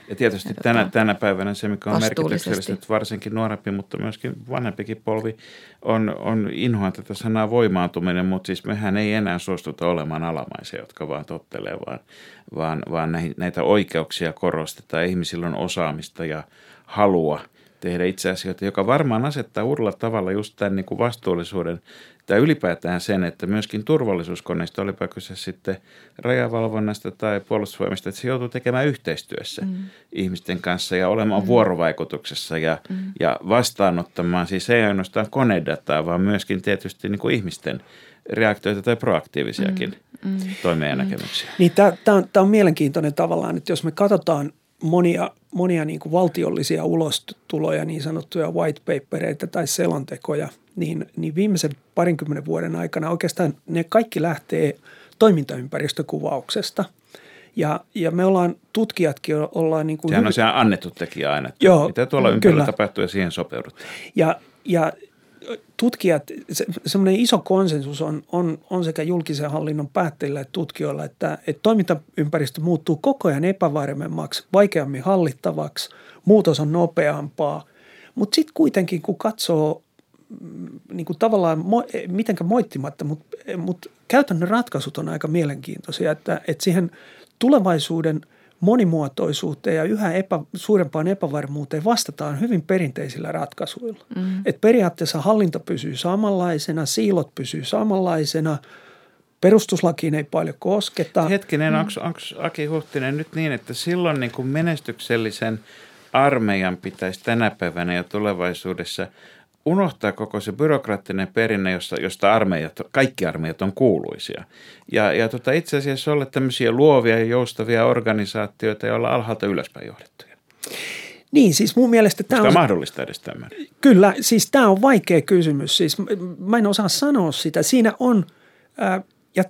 ja tietysti ja tänä, tota, tänä päivänä se, mikä on merkityksellistä, että varsinkin nuorempi, mutta myöskin vanhempikin polvi on, on inhoa tätä sanaa voimaantuminen, mutta siis mehän ei enää suostuta olemaan alamaisia, jotka vaan tottelee, vaan, vaan, vaan näitä oikeuksia korostetaan. Ihmisillä on osaamista ja halua – tehdä itse asioita, joka varmaan asettaa uudella tavalla just tämän niin kuin vastuullisuuden tai ylipäätään sen, että myöskin turvallisuuskoneista, olipa kyse sitten rajavalvonnasta tai puolustusvoimista, että se joutuu tekemään yhteistyössä mm. ihmisten kanssa ja olemaan mm. vuorovaikutuksessa ja, mm. ja vastaanottamaan, siis ei ainoastaan konedataa, vaan myöskin tietysti niin kuin ihmisten reaktioita tai proaktiivisiakin mm. Mm. toimia ja mm. näkemyksiä. Niin tämä on, on mielenkiintoinen tavallaan, että jos me katsotaan – monia, monia niin kuin valtiollisia ulostuloja, niin sanottuja white papereita tai selontekoja, niin, niin viimeisen parinkymmenen vuoden aikana oikeastaan ne kaikki lähtee toimintaympäristökuvauksesta. Ja, ja me ollaan, tutkijatkin ollaan niin kuin... Sehän on se annettu tekijä aina, että Joo, mitä tuolla ympärillä kyllä. tapahtuu ja siihen sopeudut. Ja, ja tutkijat, se, semmoinen iso konsensus on, on, on sekä julkisen hallinnon päättäjillä että tutkijoilla, että, että toimintaympäristö muuttuu koko ajan epävarmemmaksi, vaikeammin hallittavaksi, muutos on nopeampaa. Mutta sitten kuitenkin, kun katsoo mm, niin kuin tavallaan, mitenkä moittimatta, mutta, mutta käytännön ratkaisut on aika mielenkiintoisia, että, että siihen tulevaisuuden – monimuotoisuuteen ja yhä epä, suurempaan epävarmuuteen vastataan hyvin perinteisillä ratkaisuilla. Mm. Et periaatteessa hallinto pysyy samanlaisena, siilot pysyy samanlaisena, perustuslakiin ei paljon kosketa. Hetkinen, mm. onko Aki Huhtinen nyt niin, että silloin niin kuin menestyksellisen armeijan pitäisi tänä päivänä ja tulevaisuudessa – unohtaa koko se byrokraattinen perinne, josta, josta armeijat, kaikki armeijat on kuuluisia. Ja, ja tota, itse asiassa olla tämmöisiä luovia ja joustavia organisaatioita, joilla alhaalta ylöspäin johdettuja. Niin, siis mun mielestä tämä on... mahdollista edes tämmöinen? Kyllä, siis tämä on vaikea kysymys. Siis mä en osaa sanoa sitä. Siinä on, ää, ja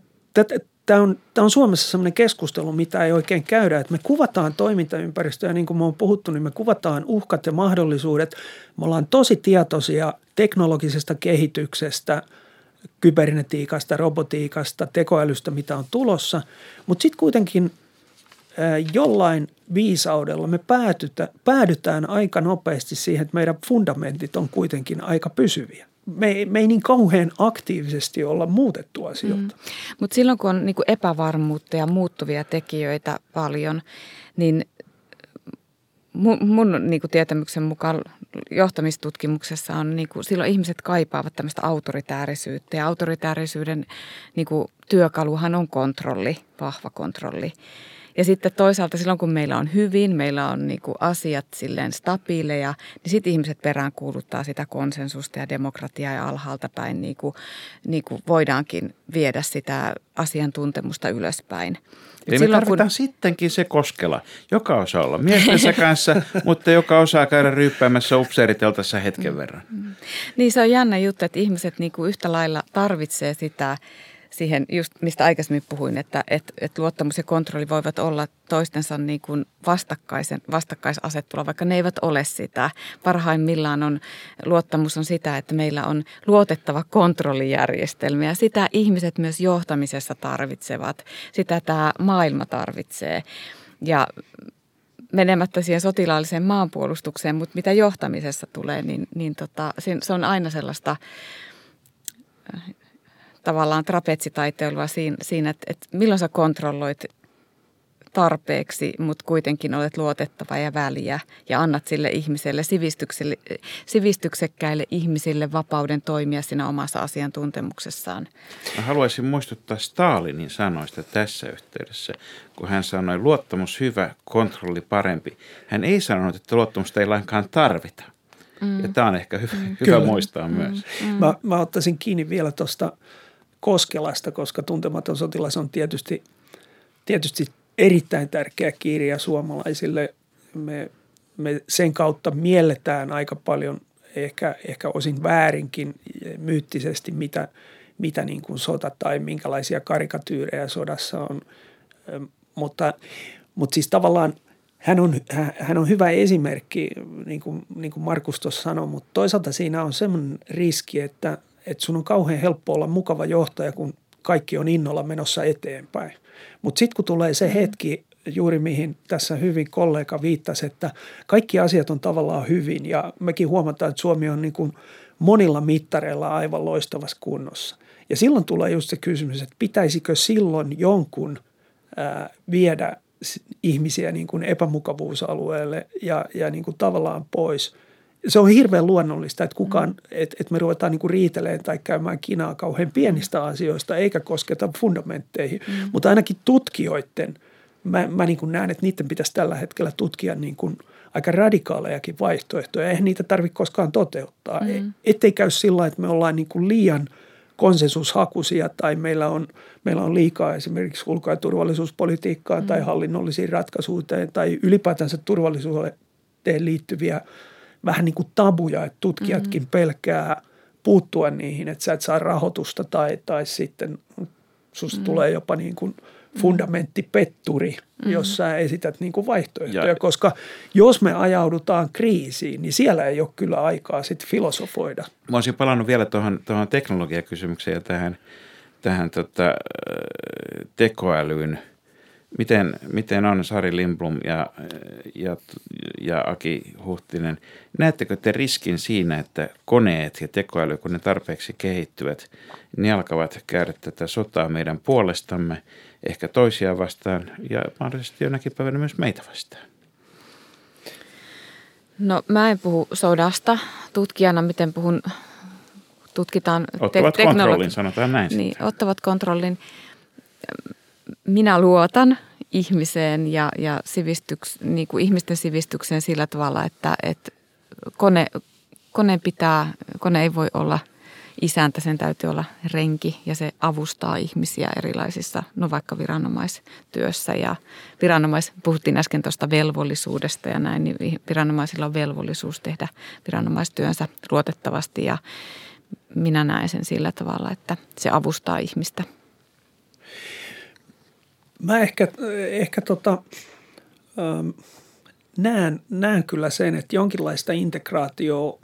tämä on, tämä on Suomessa sellainen keskustelu, mitä ei oikein käydä, että me kuvataan toimintaympäristöä, niin kuin me on puhuttu, niin me kuvataan uhkat ja mahdollisuudet. Me ollaan tosi tietoisia teknologisesta kehityksestä, kybernetiikasta, robotiikasta, tekoälystä, mitä on tulossa, mutta sitten kuitenkin jollain viisaudella me päädytään aika nopeasti siihen, että meidän fundamentit on kuitenkin aika pysyviä me ei, me ei niin kauhean aktiivisesti olla muutettu asioita. Mm. Mutta silloin kun on niin kuin epävarmuutta ja muuttuvia tekijöitä paljon, niin mun, mun niin kuin tietämyksen mukaan johtamistutkimuksessa on, niin kuin, silloin ihmiset kaipaavat tämmöistä autoritäärisyyttä ja autoritäärisyyden niin kuin, työkaluhan on kontrolli, vahva kontrolli. Ja sitten toisaalta silloin, kun meillä on hyvin, meillä on niin kuin asiat silleen stabiileja, niin sitten ihmiset perään kuuluttaa sitä konsensusta ja demokratiaa ja alhaalta päin niin kuin, niin kuin voidaankin viedä sitä asiantuntemusta ylöspäin. Eli Silloin, me tarvitaan kun... sittenkin se koskela, joka osaa olla miestensä kanssa, mutta joka osaa käydä ryyppäämässä upseeriteltassa hetken mm. verran. Niin se on jännä juttu, että ihmiset niin kuin yhtä lailla tarvitsee sitä siihen, just mistä aikaisemmin puhuin, että, että, että luottamus ja kontrolli voivat olla toistensa niin kuin vastakkaisen, vastakkaisasettelua, vaikka ne eivät ole sitä. Parhaimmillaan on, luottamus on sitä, että meillä on luotettava kontrollijärjestelmä ja sitä ihmiset myös johtamisessa tarvitsevat. Sitä tämä maailma tarvitsee. Ja menemättä siihen sotilaalliseen maanpuolustukseen, mutta mitä johtamisessa tulee, niin, niin tota, se on aina sellaista tavallaan trapetsitaiteilua siinä, siinä että, että milloin sä kontrolloit tarpeeksi, mutta kuitenkin olet luotettava ja väliä ja annat sille ihmiselle, sivistykselle, sivistyksekkäille ihmisille vapauden toimia siinä omassa asiantuntemuksessaan. Mä haluaisin muistuttaa Stalinin sanoista tässä yhteydessä, kun hän sanoi luottamus hyvä, kontrolli parempi. Hän ei sanonut, että luottamusta ei lainkaan tarvita. Mm. Ja tämä on ehkä hyvä, mm. hyvä muistaa mm. myös. Mm. Mä, mä ottaisin kiinni vielä tuosta – Koskelasta, koska tuntematon sotilas on tietysti, tietysti erittäin tärkeä kirja suomalaisille. Me, me sen kautta mielletään aika paljon, ehkä, ehkä osin väärinkin myyttisesti, mitä, mitä niin kuin sota tai minkälaisia karikatyyrejä sodassa on. Mutta, mutta siis tavallaan hän on, hän on hyvä esimerkki, niin kuin, niin kuin Markus tuossa sanoi, mutta toisaalta siinä on semmoinen riski, että – että sun on kauhean helppo olla mukava johtaja, kun kaikki on innolla menossa eteenpäin. Mutta sitten kun tulee se hetki, juuri mihin tässä hyvin kollega viittasi, että kaikki asiat on tavallaan hyvin ja mekin huomataan, että Suomi on niin kuin monilla mittareilla aivan loistavassa kunnossa. Ja silloin tulee just se kysymys, että pitäisikö silloin jonkun ää, viedä ihmisiä niin kuin epämukavuusalueelle ja, ja niin kuin tavallaan pois – se on hirveän luonnollista, että kukaan, mm. että, että me ruvetaan niin riiteleen tai käymään kinaa kauhean pienistä asioista, eikä kosketa fundamentteihin. Mm. Mutta ainakin tutkijoiden, mä, mä niin näen, että niiden pitäisi tällä hetkellä tutkia niin kuin aika radikaalejakin vaihtoehtoja. Eihän niitä tarvitse koskaan toteuttaa. Mm. E, ettei käy sillä että me ollaan niin kuin liian konsensushakuisia tai meillä on, meillä on liikaa esimerkiksi ulko- ja turvallisuuspolitiikkaa mm. tai hallinnollisiin ratkaisuuteen tai ylipäätänsä turvallisuuteen liittyviä – vähän niin kuin tabuja, että tutkijatkin mm-hmm. pelkää puuttua niihin, että sä et saa rahoitusta tai, tai sitten susta mm-hmm. tulee jopa niin kuin fundamenttipetturi, mm-hmm. jos sä esität niin kuin vaihtoehtoja, ja. koska jos me ajaudutaan kriisiin, niin siellä ei ole kyllä aikaa sitten filosofoida. Mä olisin palannut vielä tuohon, tuohon teknologiakysymykseen ja tähän, tähän tota, tekoälyyn – Miten, miten on Sari Lindblom ja, ja, ja Aki Huhtinen? Näettekö te riskin siinä, että koneet ja tekoäly, kun ne tarpeeksi kehittyvät, ne alkavat käydä tätä sotaa meidän puolestamme, ehkä toisia vastaan ja mahdollisesti jonakin päivänä myös meitä vastaan? No mä en puhu sodasta tutkijana, miten puhun, tutkitaan Ottavat te- kontrollin, sanotaan näin. Niin, ottavat kontrollin minä luotan ihmiseen ja, ja sivistyks, niin kuin ihmisten sivistykseen sillä tavalla, että, että kone, kone, pitää, kone ei voi olla isäntä, sen täytyy olla renki ja se avustaa ihmisiä erilaisissa, no vaikka viranomaistyössä ja viranomais, puhuttiin äsken tuosta velvollisuudesta ja näin, niin viranomaisilla on velvollisuus tehdä viranomaistyönsä luotettavasti ja minä näen sen sillä tavalla, että se avustaa ihmistä – Mä ehkä, ehkä tota, ähm, näen, näen kyllä sen, että jonkinlaista integraatioa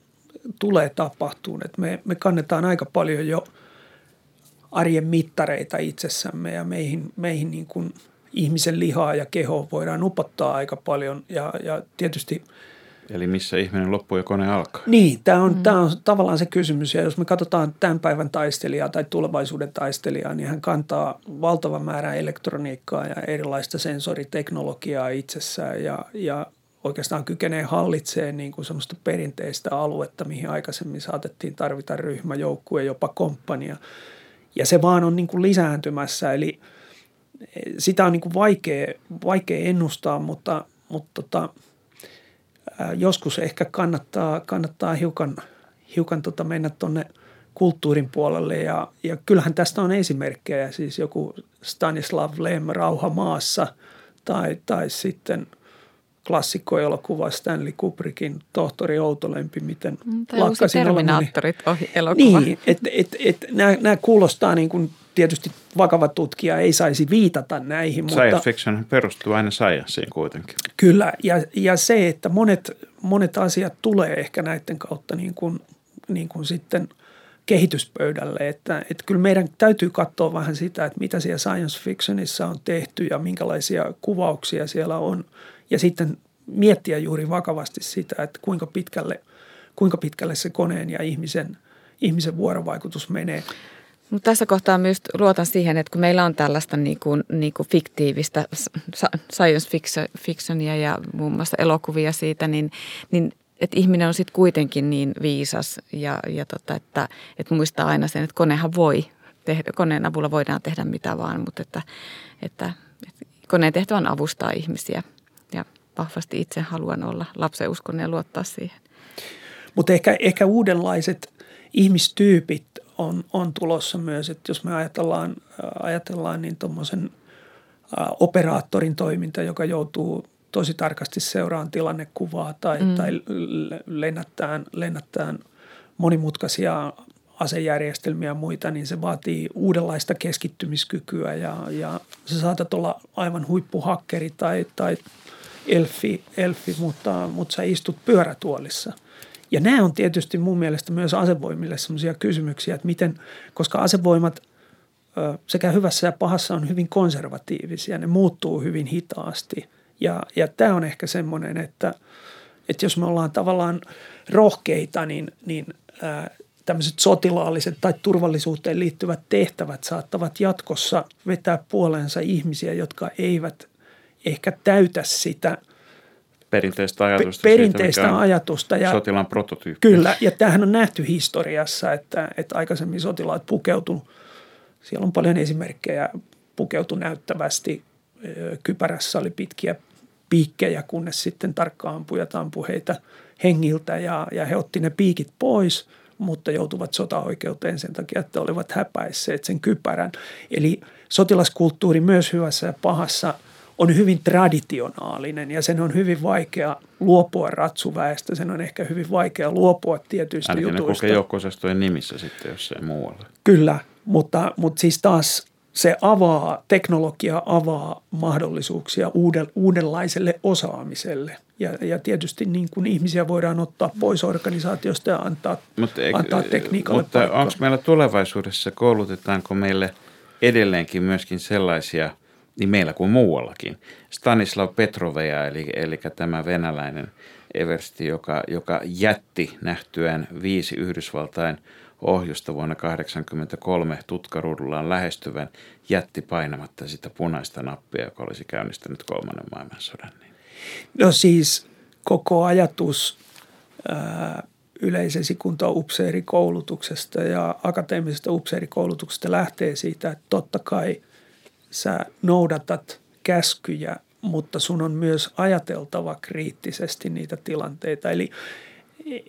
tulee tapahtumaan. Että me, me kannetaan aika paljon jo arjen mittareita itsessämme ja meihin, meihin niin kuin ihmisen lihaa ja kehoa voidaan upottaa aika paljon ja, ja tietysti – Eli missä ihminen loppuu ja kone alkaa? Niin, tämä on, mm. tämä on tavallaan se kysymys. Ja jos me katsotaan tämän päivän taistelijaa tai tulevaisuuden taistelijaa, niin hän kantaa valtavan määrän elektroniikkaa ja erilaista sensoriteknologiaa itsessään ja, ja oikeastaan kykenee hallitsemaan niin kuin semmoista perinteistä aluetta, mihin aikaisemmin saatettiin tarvita ryhmä, joukkue, jopa komppania. Ja se vaan on niin kuin lisääntymässä, eli sitä on niin kuin vaikea, vaikea ennustaa, mutta, mutta tota, joskus ehkä kannattaa, kannattaa hiukan, hiukan tota mennä tuonne kulttuurin puolelle ja, ja kyllähän tästä on esimerkkejä, siis joku Stanislav Lem Rauha maassa tai, tai sitten – klassikkoelokuva Stanley Kubrickin Tohtori Outolempi, miten mm, tai lakkasin Terminaattorit ohi elokuva. Niin, että et, et, nämä kuulostaa niin kuin tietysti vakava tutkija ei saisi viitata näihin. Science mutta, fiction perustuu aina scienceen kuitenkin. Kyllä, ja, ja se, että monet, monet asiat tulee ehkä näiden kautta niin kuin, niin kuin sitten kehityspöydälle, että, että kyllä meidän täytyy katsoa vähän sitä, että mitä siellä science fictionissa on tehty ja minkälaisia kuvauksia siellä on – ja sitten miettiä juuri vakavasti sitä, että kuinka pitkälle, kuinka pitkälle se koneen ja ihmisen, ihmisen vuorovaikutus menee. Mutta tässä kohtaa myös luotan siihen, että kun meillä on tällaista niin kuin, niin kuin fiktiivistä science fictionia ja muun muassa elokuvia siitä, niin, niin että ihminen on sitten kuitenkin niin viisas ja, ja tota, että, että muistaa aina sen, että konehan voi tehdä, koneen avulla voidaan tehdä mitä vaan, mutta että, että, että koneen tehtävä on avustaa ihmisiä – ja vahvasti itse haluan olla lapseuskonen ja luottaa siihen. Mutta ehkä, ehkä uudenlaiset ihmistyypit on, on tulossa myös, että jos me ajatellaan, ajatellaan niin tuommoisen operaattorin toiminta, joka joutuu tosi tarkasti seuraan tilannekuvaa tai, mm. tai lennättään, lennättään monimutkaisia asejärjestelmiä ja muita, niin se vaatii uudenlaista keskittymiskykyä ja, ja se saatat olla aivan huippuhakkeri tai, tai elfi, elfi mutta, mutta sä istut pyörätuolissa. Ja nämä on tietysti mun mielestä myös asevoimille sellaisia kysymyksiä, että miten, koska asevoimat sekä hyvässä ja pahassa on hyvin konservatiivisia, ne muuttuu hyvin hitaasti. Ja, ja tämä on ehkä semmoinen, että, että jos me ollaan tavallaan rohkeita, niin, niin ää, tämmöiset sotilaalliset tai turvallisuuteen liittyvät tehtävät saattavat jatkossa vetää puoleensa ihmisiä, jotka eivät ehkä täytä sitä perinteistä ajatusta. Perinteistä siitä, ajatusta. Ja, sotilaan prototyyppi. Kyllä, ja tämähän on nähty historiassa, että, että aikaisemmin sotilaat pukeutu, siellä on paljon esimerkkejä, pukeutu näyttävästi, kypärässä oli pitkiä piikkejä, kunnes sitten tarkkaan ampujat ampu heitä hengiltä ja, ja he otti ne piikit pois, mutta joutuvat sotaoikeuteen sen takia, että olivat häpäisseet sen kypärän. Eli sotilaskulttuuri myös hyvässä ja pahassa – on hyvin traditionaalinen ja sen on hyvin vaikea luopua ratsuväestä. Sen on ehkä hyvin vaikea luopua tietyistä Ainakin jutuista. ne kokee nimissä sitten, jos ei muualle. Kyllä, mutta, mutta siis taas se avaa, teknologia avaa mahdollisuuksia uuden, uudenlaiselle osaamiselle. Ja, ja tietysti niin kuin ihmisiä voidaan ottaa pois organisaatiosta ja antaa, mutta eikö, antaa tekniikalle Mutta onko meillä tulevaisuudessa, koulutetaanko meille edelleenkin myöskin sellaisia – niin meillä kuin muuallakin. Stanislav Petroveja, eli, eli tämä venäläinen eversti, joka, joka jätti nähtyään viisi Yhdysvaltain ohjusta vuonna 1983 tutkaruudullaan lähestyvän, jätti painamatta sitä punaista nappia, joka olisi käynnistänyt kolmannen maailmansodan. No siis koko ajatus ää, upseerikoulutuksesta ja akateemisesta upseerikoulutuksesta lähtee siitä, että totta kai – sä noudatat käskyjä, mutta sun on myös ajateltava kriittisesti niitä tilanteita. Eli,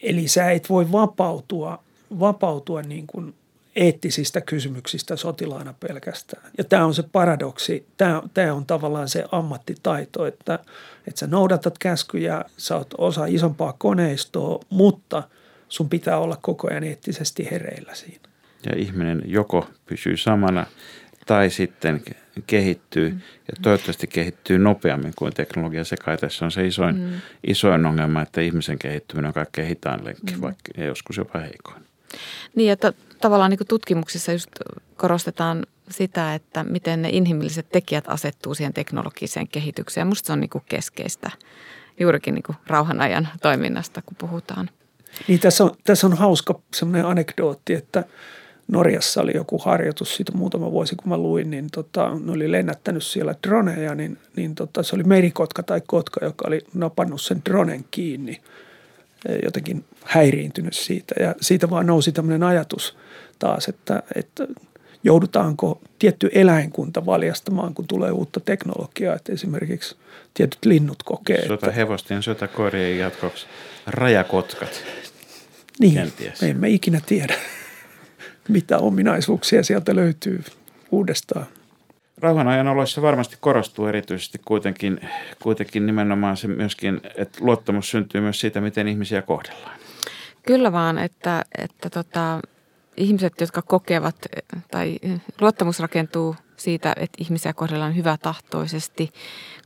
eli sä et voi vapautua, vapautua niin kuin eettisistä kysymyksistä sotilaana pelkästään. Ja tämä on se paradoksi, tämä, tämä on tavallaan se ammattitaito, että, että sä noudatat käskyjä, sä oot osa isompaa koneistoa, mutta sun pitää olla koko ajan eettisesti hereillä siinä. Ja ihminen joko pysyy samana tai sitten kehittyy ja toivottavasti kehittyy nopeammin kuin teknologia. Se kai tässä on se isoin, mm. isoin ongelma, että ihmisen kehittyminen on kaikkein hitaan lenkki, mm. vaikka ja joskus jopa heikoin. Niin, että tavallaan niin tutkimuksissa just korostetaan sitä, että miten ne inhimilliset tekijät asettuu siihen teknologiseen kehitykseen. Minusta se on niin keskeistä juurikin niin rauhan ajan toiminnasta, kun puhutaan. Niin tässä on, tässä on hauska semmoinen anekdootti, että Norjassa oli joku harjoitus siitä muutama vuosi, kun mä luin, niin tota, ne oli lennättänyt siellä droneja, niin, niin tota, se oli merikotka tai kotka, joka oli napannut sen dronen kiinni, jotenkin häiriintynyt siitä. Ja siitä vaan nousi tämmöinen ajatus taas, että, että joudutaanko tietty eläinkunta valjastamaan, kun tulee uutta teknologiaa, että esimerkiksi tietyt linnut kokee. Sota hevosten, sota korjeen jatkoksi rajakotkat. Niin, Kenties. me emme ikinä tiedä, mitä ominaisuuksia sieltä löytyy uudestaan. Rauhan ajan oloissa varmasti korostuu erityisesti kuitenkin, kuitenkin nimenomaan se myöskin, että luottamus syntyy myös siitä, miten ihmisiä kohdellaan. Kyllä vaan, että, että tota, ihmiset, jotka kokevat tai luottamus rakentuu siitä, että ihmisiä kohdellaan hyvätahtoisesti.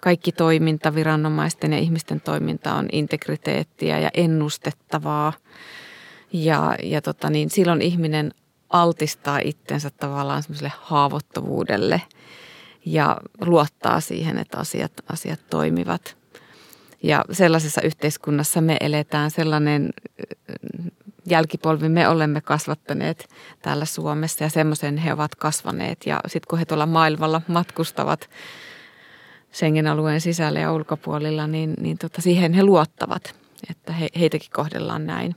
Kaikki toiminta, viranomaisten ja ihmisten toiminta on integriteettiä ja ennustettavaa. Ja, ja tota niin, silloin ihminen altistaa itsensä tavallaan semmoiselle haavoittuvuudelle ja luottaa siihen, että asiat, asiat toimivat. Ja sellaisessa yhteiskunnassa me eletään sellainen jälkipolvi me olemme kasvattaneet täällä Suomessa ja semmoisen he ovat kasvaneet. Ja sitten kun he tuolla maailmalla matkustavat Schengen-alueen sisällä ja ulkopuolilla, niin, niin tota, siihen he luottavat, että he, heitäkin kohdellaan näin.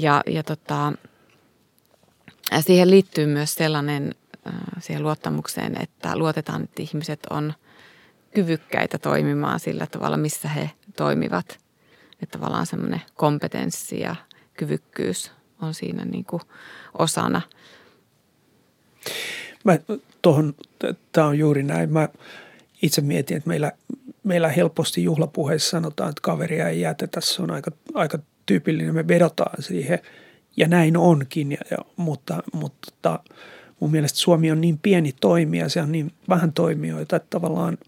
Ja, ja tota, siihen liittyy myös sellainen äh, siihen luottamukseen, että luotetaan, että ihmiset on kyvykkäitä toimimaan sillä tavalla, missä he toimivat. Että tavallaan semmoinen kompetenssi ja kyvykkyys on siinä niin kuin osana. Mä tohon, tämä on juuri näin. Mä itse mietin, että meillä, meillä helposti juhlapuheissa sanotaan, että kaveria ei jätetä. Se on aika, aika tyypillinen. Me vedotaan siihen ja näin onkin, ja, ja, mutta, mutta mun mielestä Suomi on niin pieni toimija, se on niin vähän toimijoita, että tavallaan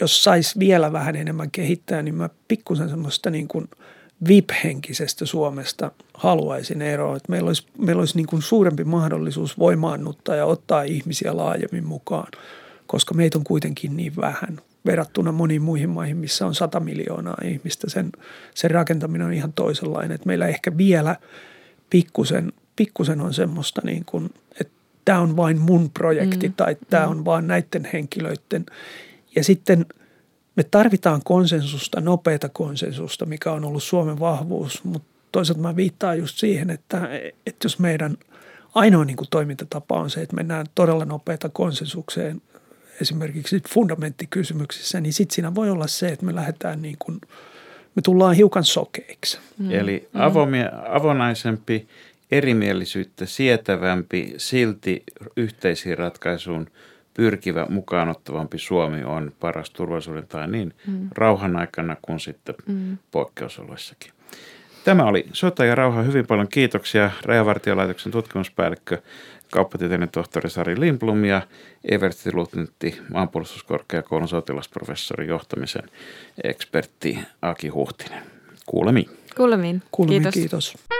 jos sais vielä vähän enemmän kehittää, niin mä pikkusen semmoista niin kuin – VIP-henkisestä Suomesta haluaisin eroa. Että meillä olisi, meillä olisi niin kuin suurempi mahdollisuus voimaannuttaa ja ottaa ihmisiä laajemmin mukaan, koska meitä on kuitenkin niin vähän verrattuna moniin muihin maihin, missä on 100 miljoonaa ihmistä. Sen, sen rakentaminen on ihan toisenlainen. Että meillä ehkä vielä pikkusen, pikkusen on semmoista niin kuin, että tämä on vain mun projekti mm. tai tämä mm. on vain näiden henkilöiden. Ja sitten – me tarvitaan konsensusta, nopeata konsensusta, mikä on ollut Suomen vahvuus, mutta toisaalta mä viittaan just siihen, että, että jos meidän ainoa niin kuin toimintatapa on se, että mennään todella nopeata konsensukseen esimerkiksi fundamenttikysymyksissä, niin sitten siinä voi olla se, että me lähdetään niin kuin, me tullaan hiukan sokeiksi. Mm. Eli avomia, avonaisempi, erimielisyyttä sietävämpi, silti yhteisiin ratkaisuun – pyrkivä, mukaanottavampi Suomi on paras turvallisuuden tai niin mm. rauhan aikana kuin sitten mm. poikkeusoloissakin. Tämä oli Sota ja rauha. Hyvin paljon kiitoksia Rajavartiolaitoksen tutkimuspäällikkö, kauppatieteiden tohtori Sari Lindblom ja Eversti-luutnantti maanpuolustuskorkeakoulun sotilasprofessori johtamisen ekspertti Aki Huhtinen. Kuulemiin. Kuulemiin. Kuulemiin kiitos. kiitos.